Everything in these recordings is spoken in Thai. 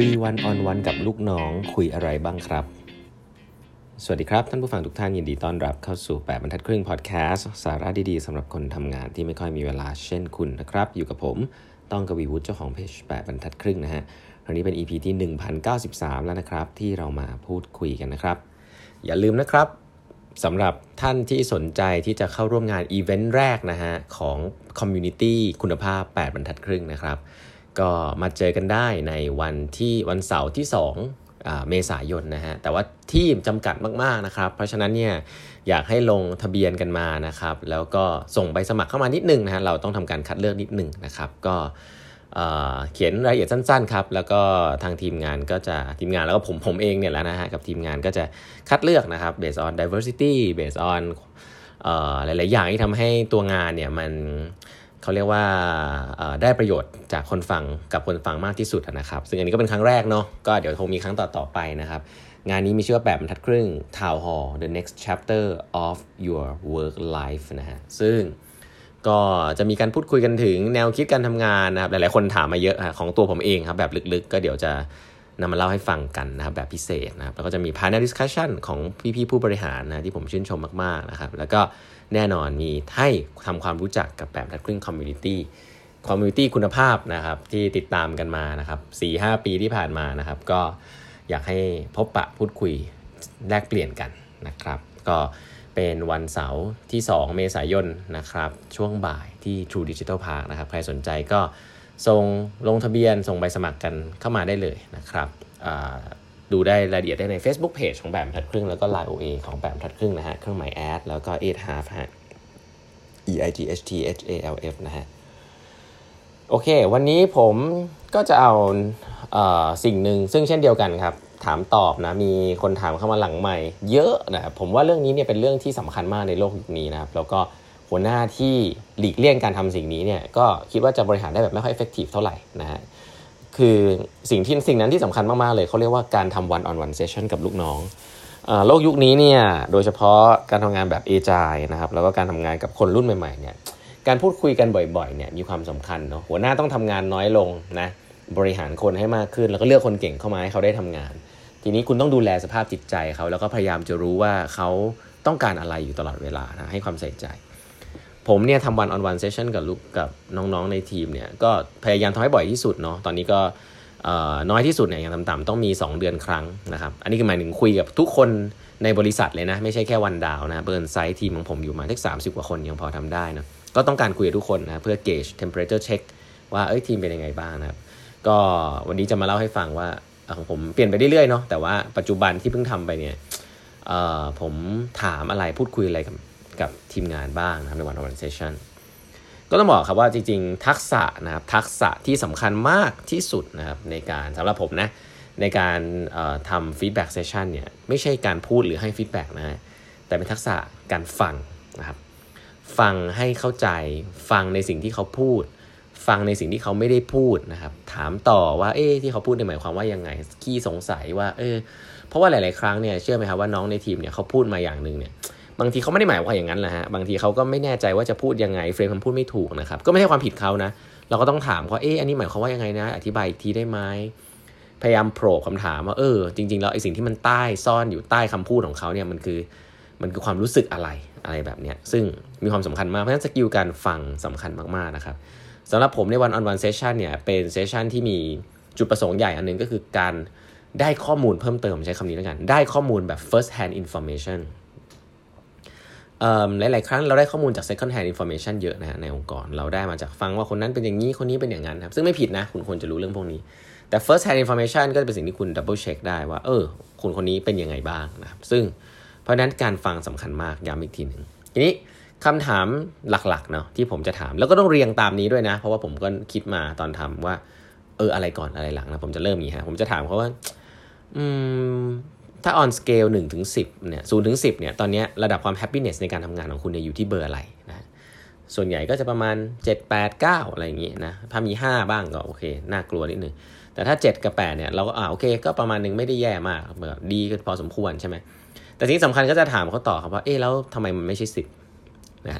คุย one-on-one กับลูกน้องคุยอะไรบ้างครับ สวัสดีครับ ท่านผู้ฟังทุกท่านยินดีต้อนรับเข้าสู่ 8บรรทัดครึ่งพอดแคสต์สาระดีๆสำหรับคนทำงานที่ไม่ค่อยมีเวลาเช่นคุณนะครับ อยู่กับผมต้องกวีวุฒิเจ้าของเพจ8บรรทัดครึ่งนะฮะวันนี้เป็น EP ที่ 1093 แล้วนะครับ ที่เรามาพูดคุยกันนะครับ อย่าลืมนะครับสำหรับท่านที่สนใจที่จะเข้าร่วมงานอีเวนต์แรกนะฮะของคอมมูนิตี้คุณภาพ 8บรรทัดครึ่งนะครับ ก็มาเจอกันได้ในวันที่วันเสาร์ที่2เมษายนนะฮะ แต่ว่าที่จำกัดมากๆนะครับ เพราะฉะนั้นเนี่ยอยากให้ลงทะเบียนกันมานะครับ แล้วก็ส่งใบสมัครเข้ามานิดนึงนะฮะ เราต้องทำการคัดเลือกนิดนึงนะครับ ก็เขียนรายละเอียดสั้นๆครับ แล้วก็ทางทีมงานก็จะทีมงานแล้วก็ผมผมเองเนี่ยแหละนะฮะกับทีมงานก็จะคัดเลือกนะครับ based on diversity based on หลายๆอย่างที่ทำให้ตัวงานเนี่ยมัน เขาเรียกว่าได้ประโยชน์จากคนฟังกับคนฟังมากที่สุดนะครับ ซึ่งอันนี้ก็เป็นครั้งแรกเนาะก็เดี๋ยวคงมีครั้งต่อๆไปนะครับ งานนี้มีชื่อว่าแบบบรรทัดครึ่ง Town Hall the next chapter of your work life นะฮะซึ่งก็จะมีการพูดคุยกันถึงแนวคิดการทำงานนะครับ หลายๆคนถามมาเยอะของตัวผมเองครับแบบลึกๆ ก็เดี๋ยวจะ นำมาเล่าให้ฟังกันนะครับแบบพิเศษนะครับแล้วก็จะมี panel discussion ของพี่ๆผู้บริหารนะที่ผมชื่นชมมากๆนะครับแล้วก็แน่นอนมีให้ทำความรู้จักกับ8บรรทัดครึ่ง community community คุณภาพนะครับที่ติดตามกันมานะครับ4 5 ปีที่ผ่านมานะครับ ก็อยากให้พบปะพูดคุยแลกเปลี่ยนกันนะครับ ก็เป็นวันเสาร์ที่ 2 เมษายนนะครับ ช่วงบ่ายที่ True Digital Park นะครับ ใครสนใจก็ ส่งลงทะเบียนส่งใบสมัครกันเข้ามาได้เลยนะครับดูได้รายละเอียดได้ใน Facebook Page ของ8บรรทัดครึ่ง แล้วก็ Line OA ของ8บรรทัดครึ่งนะฮะ เครื่องหมายแอดแล้วก็8 half ฮะ e i g h t h a l f นะฮะ โอเค วันนี้ผมก็จะเอาเออสิ่งหนึ่งซึ่งเช่นเดียวกันครับ ถามตอบนะ มีคนถามเข้ามาหลังใหม่ เยอะนะผมว่าเรื่องนี้เนี่ยเป็นเรื่องที่สำคัญมากในโลกยุคนี้นะครับ แล้วก็ หัวหน้าที่หลีกเลี่ยงการทำสิ่งนี้เนี่ยก็คิดว่าจะบริหารได้แบบไม่ค่อยเอฟเฟกตีฟเท่าไหร่นะฮะคือสิ่งที่สิ่งนั้นที่สำคัญมาก ๆ เลยเขาเรียกว่าการทำ one on one session กับลูกน้องโลกยุคนี้เนี่ยโดยเฉพาะการทำงานแบบเอจายนะครับแล้วก็การทำงานกับคนรุ่นใหม่ๆเนี่ยการพูดคุยกันบ่อยๆเนี่ยมีความสำคัญเนาะหัวหน้าต้องทำงานน้อยลงนะบริหารคนให้มากขึ้น แล้วก็เลือกคนเก่งเข้ามาให้เขาได้ทำงาน ทีนี้คุณต้องดูแลสภาพจิตใจเขาแล้วก็พยายามจะรู้ว่าเขาต้องการอะไรอยู่ตลอดเวลานะให้ความใส่ใจ ผมเนี่ยทำวันออนวันเซสชั่นกับลูกกับน้องๆในทีมเนี่ยก็พยายามทำให้บ่อยที่สุดเนาะตอนนี้ก็น้อยที่สุดเนี่ยอย่างต่ำๆต้องมี 2 เดือนครั้งนะครับ อันนี้คือหมายถึงคุยกับทุกคนในบริษัทเลยนะ ไม่ใช่แค่วันดาวนะเบิร์นไซต์ทีมของผมอยู่มาทั้งสามสิบกว่าคนยังพอทำได้นะก็ต้องการคุยกับทุกคนนะเพื่อ gauge temperature check ว่าเอ้ยทีมเป็นยังไงบ้างนะครับ ก็วันนี้จะมาเล่าให้ฟังว่าของผมเปลี่ยนไปเรื่อยๆเนาะแต่ว่าปัจจุบันที่เพิ่งทำไปเนี่ยผมถามอะไรพูดคุยอะไรกับ กับทีมงานบ้างนะครับในวันออนเซสชั่นก็ต้องบอกครับว่าจริงๆ ทักษะนะครับทักษะที่สำคัญมากที่สุดนะครับในการสำหรับผมนะในการทำ feedback session เนี่ยไม่ใช่การพูดหรือให้ feedback นะแต่เป็นทักษะการฟังนะครับฟังให้เข้าใจฟังในสิ่งที่เขาพูด ฟังในสิ่งที่เขาไม่ได้พูดนะครับถามต่อว่าเอ๊ที่เขาพูดในหมายความว่ายังไงขี้สงสัยว่าเออเพราะว่าหลาย ๆ ครั้งเนี่ยเชื่อไหมครับว่าน้องในทีมเนี่ยเขาพูดมาอย่างหนึ่งเนี่ย บางทีเขาไม่ได้หมายว่าอย่างนั้นแหละฮะบางทีเขาก็ไม่แน่ใจว่าจะพูดยังไง frame คำพูดไม่ถูกนะครับก็ไม่ใช่ความผิดเขานะ เราก็ต้องถามเขาเอ๊ะอันนี้หมายความว่ายังไงนะ อธิบายทีได้ไหมพยายาม probe คำถามว่าเออจริงๆแล้วไอ้สิ่งที่มันใต้ซ่อนอยู่ใต้คำพูดของเขาเนี่ยมันคือมันคือความรู้สึกอะไรอะไรแบบเนี้ยซึ่งมีความสำคัญมากเพราะฉะนั้น skill การฟังสำคัญมากๆนะครับสำหรับผมใน one-on-one session เนี่ยเป็น session ที่มีจุดประสงค์ใหญ่อันนึงก็คือการได้ข้อมูลเพิ่มเติมใช้คำนี้แล้วกัน ได้ข้อมูลแบบ first hand information หลาย ๆ ครั้งเราได้ข้อมูลจาก second hand information เยอะนะฮะในองค์กร เราได้มาจากฟังว่าคนนั้นเป็นอย่างนี้ คนนี้เป็นอย่างนั้นครับ ซึ่งไม่ผิดนะ คุณควรจะรู้เรื่องพวกนี้ แต่ first hand information ก็จะเป็นสิ่งที่คุณ double check ได้ว่า เออคนคนนี้เป็นยังไงบ้างนะครับ ซึ่งเพราะนั้นการฟังสำคัญมากย้ำอีกทีหนึ่งทีนี้คำถามหลักๆเนาะที่ผมจะถาม แล้วก็ต้องเรียงตามนี้ด้วยนะ เพราะว่าผมก็คิดมาตอนทำว่า เอออะไรก่อนอะไรหลังนะผมจะเริ่มนี้ฮะผมจะถามเขาว่า อืม ถ้า on scale 1ถึง10เนี่ย0ถึง10เนี่ยตอนนี้ระดับความ happiness ในการทำงานของคุณเนี่ยอยู่ที่เบอร์อะไรนะส่วนใหญ่ก็จะประมาณ 7 8 9 อะไรอย่างงี้นะถ้ามี 5 บ้างก็โอเค น่ากลัวนิดนึง แต่ถ้า 7 กับ 8เนี่ยเราก็อ่าโอเค ก็ประมาณนึงไม่ได้แย่มากแบบดีก็พอสมควรใช่ไหมแต่ที่สำคัญก็จะถามเขาต่อครับว่าเอ๊ะแล้วทำไมมันไม่ใช่10นะ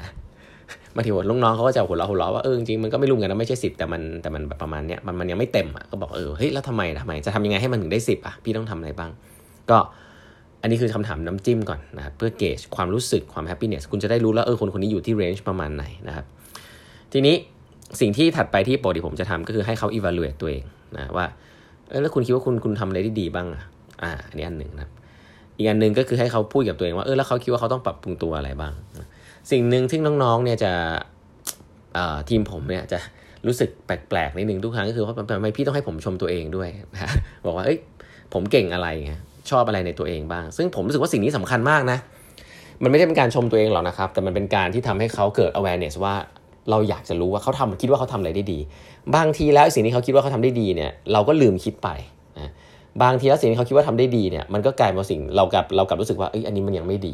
บาทีลูกน้องเขาก็จะหัวเราะหัวเราะว่าเออจริงมันก็ไม่รู้กันนะไม่ใช่สิบแต่มันแต่มันแบบประมาณเนี้ยมันมันยังไม่เต็มอะก็บอกเออเฮ้ยแล้วทำไมทำไมจะทำยังไงให้มันถึงได้สิบอะพี่ต้องทำอะไรบ้าง ก็อันนี้คือคำถามน้ำจิ้มก่อนนะครับเพื่อเกจความรู้สึกความแฮปปี้เนสคุณจะได้รู้แล้วเออคนคนนี้อยู่ที่เรนจ์ประมาณไหนนะครับทีนี้สิ่งที่ถัดไปที่ปกติผมจะทำก็คือให้เขา evaluate ตัวเองนะว่าเออแล้วคุณคิดว่าคุณคุณทำอะไรได้ดีบ้างอะอ่าอันนี้อันหนึ่งนะครับอีกอันหนึ่งก็คือให้เขาพูดกับตัวเองว่าเออแล้วเขาคิดว่าเขาต้องปรับปรุงตัวอะไรบ้าง สิ่งหนึ่งที่น้องๆเนี่ยจะทีมผมเนี่ยจะรู้สึกแปลกๆนิดนึงทุกครั้งก็คือว่าทำไมพี่ต้องให้ผมชมตัวเองด้วยนะบอกว่าเอ้ย ผมเก่งอะไรไงชอบอะไรในตัวเองบ้าง ซึ่งผมรู้สึกว่าสิ่งนี้สำคัญมากนะ มันไม่ได้เป็นการชมตัวเองหรอกนะครับ แต่มันเป็นการที่ทำให้เขาเกิด awareness ว่าเราอยากจะรู้ว่าเขาทำคิดว่าเขาทำอะไรได้ดี บางทีแล้วสิ่งที่เขาคิดว่าเขาทำได้ดีเนี่ยเราก็ลืมคิดไปนะบางทีแล้วสิ่งที่เขาคิดว่าทำได้ดีเนี่ยมันก็กลายเป็นสิ่งเรากับเรากับรู้สึกว่าเอ้ยอันนี้มันยังไม่ดี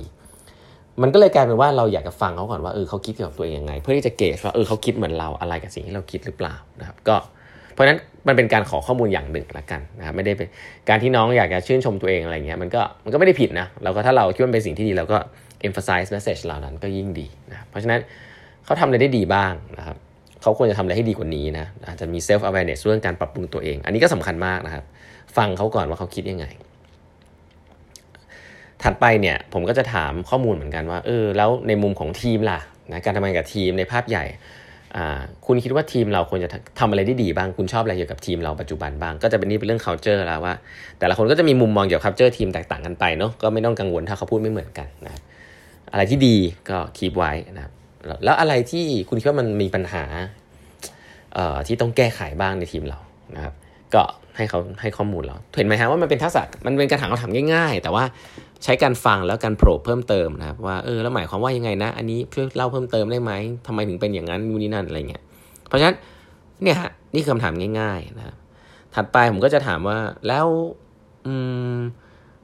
มันก็เลยกลายเป็นว่าเราอยากจะฟังเขาก่อนว่าเออเขาคิดเกี่ยวกับตัวเองยังไง เพื่อที่จะเกจว่าเออเขาคิดเหมือนเราอะไรกับสิ่งที่เราคิดหรือเปล่านะครับก็ เพราะนั้นมันเป็นการขอข้อมูลอย่างหนึ่งละกันนะครับไม่ได้เป็นการที่น้องอยากจะชื่นชมตัวเองอะไรเงี้ยมันก็มันก็ไม่ได้ผิดนะเราก็ถ้าเราคิดว่าเป็นสิ่งที่ดีเราก็ emphasize message เหล่านั้นก็ยิ่งดีนะเพราะฉะนั้นเขาทำอะไรได้ดีบ้างนะครับเขาควรจะทำอะไรให้ดีกว่านี้นะอาจจะมี self awareness เรื่องการปรับปรุงตัวเอง อันนี้ก็สำคัญมากนะครับฟังเขาก่อนว่าเขาคิดยังไง ถัดไปเนี่ยผมก็จะถามข้อมูลเหมือนกันว่าเออแล้วในมุมของทีมล่ะนะการทำงานกับทีมในภาพใหญ่ คุณคิดว่าทีมเราควรจะทำอะไรได้ดีบ้าง คุณชอบอะไรเกี่ยวกับทีมเราปัจจุบันบ้าง ก็จะเป็นนี่เป็นเรื่อง culture แล้วว่า แต่ละคนก็จะมีมุมมองเกี่ยวกับ culture ทีมแตกต่างกันไปเนาะ ก็ไม่ต้องกังวลถ้าเขาพูดไม่เหมือนกันนะ อะไรที่ดีก็คีบไว้นะครับ แล้วอะไรที่คุณคิดว่ามันมีปัญหาที่ต้องแก้ไขบ้างในทีมเรานะครับ ก็ให้เขาให้ข้อมูลเราเห็นไหมฮะว่ามันเป็นทักษะมันเป็นการถามคำถามง่าย ๆ แต่ว่าใช้การฟังแล้วการ probe เพิ่มเติมนะครับว่าเออแล้วหมายความว่ายังไงนะ อันนี้ช่วยเล่าเพิ่มเติมได้ไหมทำไมถึงเป็นอย่างนั้นนู่นนี่นั่นอะไรเงี้ยเพราะฉะนั้นเนี่ยฮะนี่คือคำถามง่าย ๆ นะครับถัดไปผมก็จะถามว่าแล้วอืม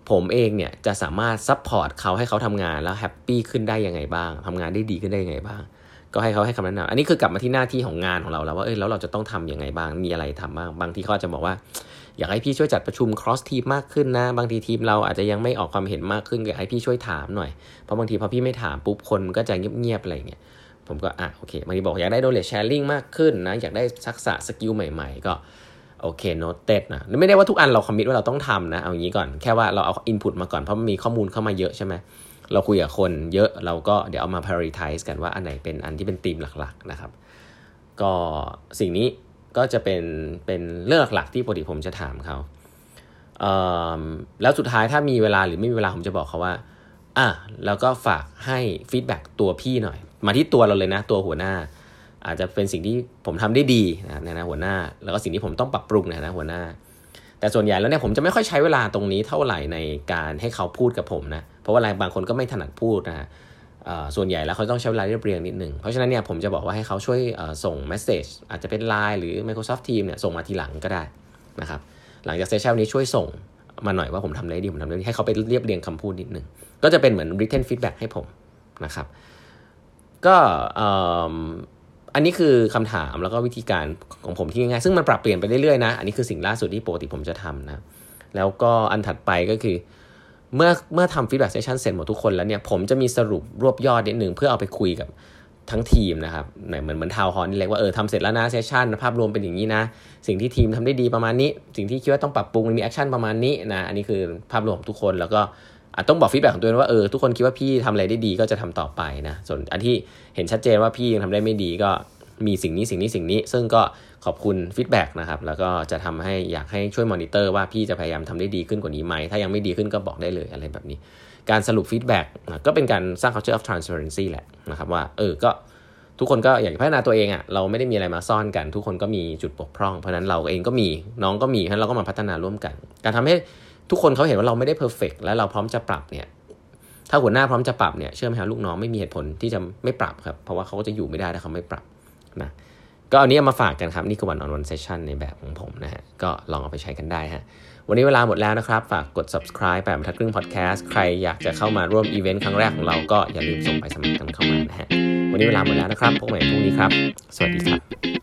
ผมเองเนี่ยจะสามารถ support เขาให้เขาทำงานแล้ว happy ขึ้นได้ยังไงบ้างทำงานได้ดีขึ้นได้ยังไงบ้าง ก็ให้เขาให้คำแนะนำอันนี้คือกลับมาที่หน้าที่ของงานของเราแล้วว่าเออแล้วเราจะต้องทำยังไงบ้างมีอะไรทำบ้างบางทีเขาจะบอกว่า อยากให้พี่ช่วยจัดประชุม cross team มากขึ้นนะ บางทีทีมเราอาจจะยังไม่ออกความเห็นมากขึ้นอยากให้พี่ช่วยถามหน่อยเพราะบางทีพอพี่ไม่ถามปุ๊บคนมันก็จะเงียบๆอะไรเงี้ยผมก็อะโอเคบางทีบอกอยากได้ knowledge sharing มากขึ้นนะอยากได้ทักษะ skill ใหม่ ๆ ก็โอเค noted นะไม่ได้ว่าทุกอันเรา commit ว่าเราต้องทำนะเอาอย่างนี้ก่อนแค่ว่าเราเอา input มาก่อนเพราะมันมีข้อมูลเข้ามาเยอะใช่ไหม เราคุยกับคนเยอะเราก็เดี๋ยวเอามา prioritize กันว่าอันไหนเป็นอันที่เป็นธีมหลักๆนะครับ ก็สิ่งนี้ก็จะเป็นเป็นเรื่องหลักๆที่ปกติผมจะถามเขาแล้วสุดท้ายถ้ามีเวลาหรือไม่มีเวลาผมจะบอกเขาว่าอะแล้วก็ฝากให้ feedback ตัวพี่หน่อย มาที่ตัวเราเลยนะตัวหัวหน้า อาจจะเป็นสิ่งที่ผมทำได้ดีนะนะหัวหน้า แล้วก็สิ่งที่ผมต้องปรับปรุงนะนะหัวหน้า แต่ส่วนใหญ่แล้วเนี่ยผมจะไม่ค่อยใช้เวลาตรงนี้เท่าไหร่ในการให้เขาพูดกับผมนะเพราะว่าอะไรบางคนก็ไม่ถนัดพูดนะส่วนใหญ่แล้วเขาต้องใช้เวลาเรียบเรียงนิดหนึ่งเพราะฉะนั้นเนี่ยผมจะบอกว่าให้เขาช่วยส่งเมสเซจอาจจะเป็น Line หรือ Microsoft Teams เนี่ยส่งมาทีหลังก็ได้นะครับหลังจากเซสชันนี้ช่วยส่งมาหน่อยว่าผมทำได้ดีผมทำได้ดีให้เขาไปเรียบเรียงคำพูดนิดหนึ่งก็จะเป็นเหมือน written feedback ให้ผมนะครับก็ อันนี้คือคำถามแล้วก็วิธีการของผมที่ง่ายๆซึ่งมันปรับเปลี่ยนไปเรื่อยๆนะ อันนี้คือสิ่งล่าสุดที่ปกติผมจะทำนะ แล้วก็อันถัดไปก็คือ เมื่อเมื่อทำ feedback session เสร็จหมดทุกคนแล้วเนี่ยผมจะมีสรุปรวบยอดนิดนึงเพื่อเอาไปคุยกับทั้งทีมนะครับเหมือนเหมือน town hall นี่เลยว่าเออทำเสร็จแล้วนะ session ภาพรวมเป็นอย่างนี้นะ สิ่งที่ทีมทำได้ดีประมาณนี้ สิ่งที่คิดว่าต้องปรับปรุงมี action ประมาณนี้นะอันนี้คือภาพรวมของทุกคนแล้วก็อาจต้องบอก feedback ของตัวเองว่าเออทุกคนคิดว่าพี่ทำอะไรได้ดีก็จะทำต่อไปนะส่วนอันที่เห็นชัดเจนว่าพี่ยังทำได้ไม่ดีก็ มีสิ่งนี้สิ่งนี้สิ่งนี้ ซึ่งก็ขอบคุณ feedback นะครับ แล้วก็จะทำให้อยากให้ช่วยมอนิเตอร์ว่าพี่จะพยายามทำได้ดีขึ้นกว่านี้ไหม ถ้ายังไม่ดีขึ้นก็บอกได้เลยอะไรแบบนี้ การสรุป feedback ก็เป็นการสร้าง culture of transparency แหละนะครับว่าเออก็ทุกคนก็อยากพัฒนาตัวเองอ่ะเราไม่ได้มีอะไรมาซ่อนกัน ทุกคนก็มีจุดบกพร่อง เพราะนั้นเราเองก็มีน้องก็มีเพราะนั้นเราก็มาพัฒนาร่วมกัน การทำให้ทุกคนเขาเห็นว่าเราไม่ได้ perfect และเราพร้อมจะปรับเนี่ยถ้าหัวหน้าพร้อมจะปรับเนี่ยเชื่อไหมครับลูกน้องไม่มีเหตุผลที่จะไม่ปรับครับเพราะว่าเขาก็จะอยู่ไม่ได้ถ้าเขาไม่ปรับ นะก็อันนี้มาฝากกันครับ นี่คือ one-on-one session ในแบบของผมนะฮะ ก็ลองเอาไปใช้กันได้ฮะ วันนี้เวลาหมดแล้วนะครับ ฝากกด subscribe แปดบรรทัดครึ่ง podcast ใครอยากจะเข้ามาร่วมอีเวนต์ครั้งแรกของเราก็อย่าลืมส่งไปสมัครกันเข้ามานะฮะ วันนี้เวลาหมดแล้วนะครับพบกันใหม่พรุ่งนี้ครับ สวัสดีครับ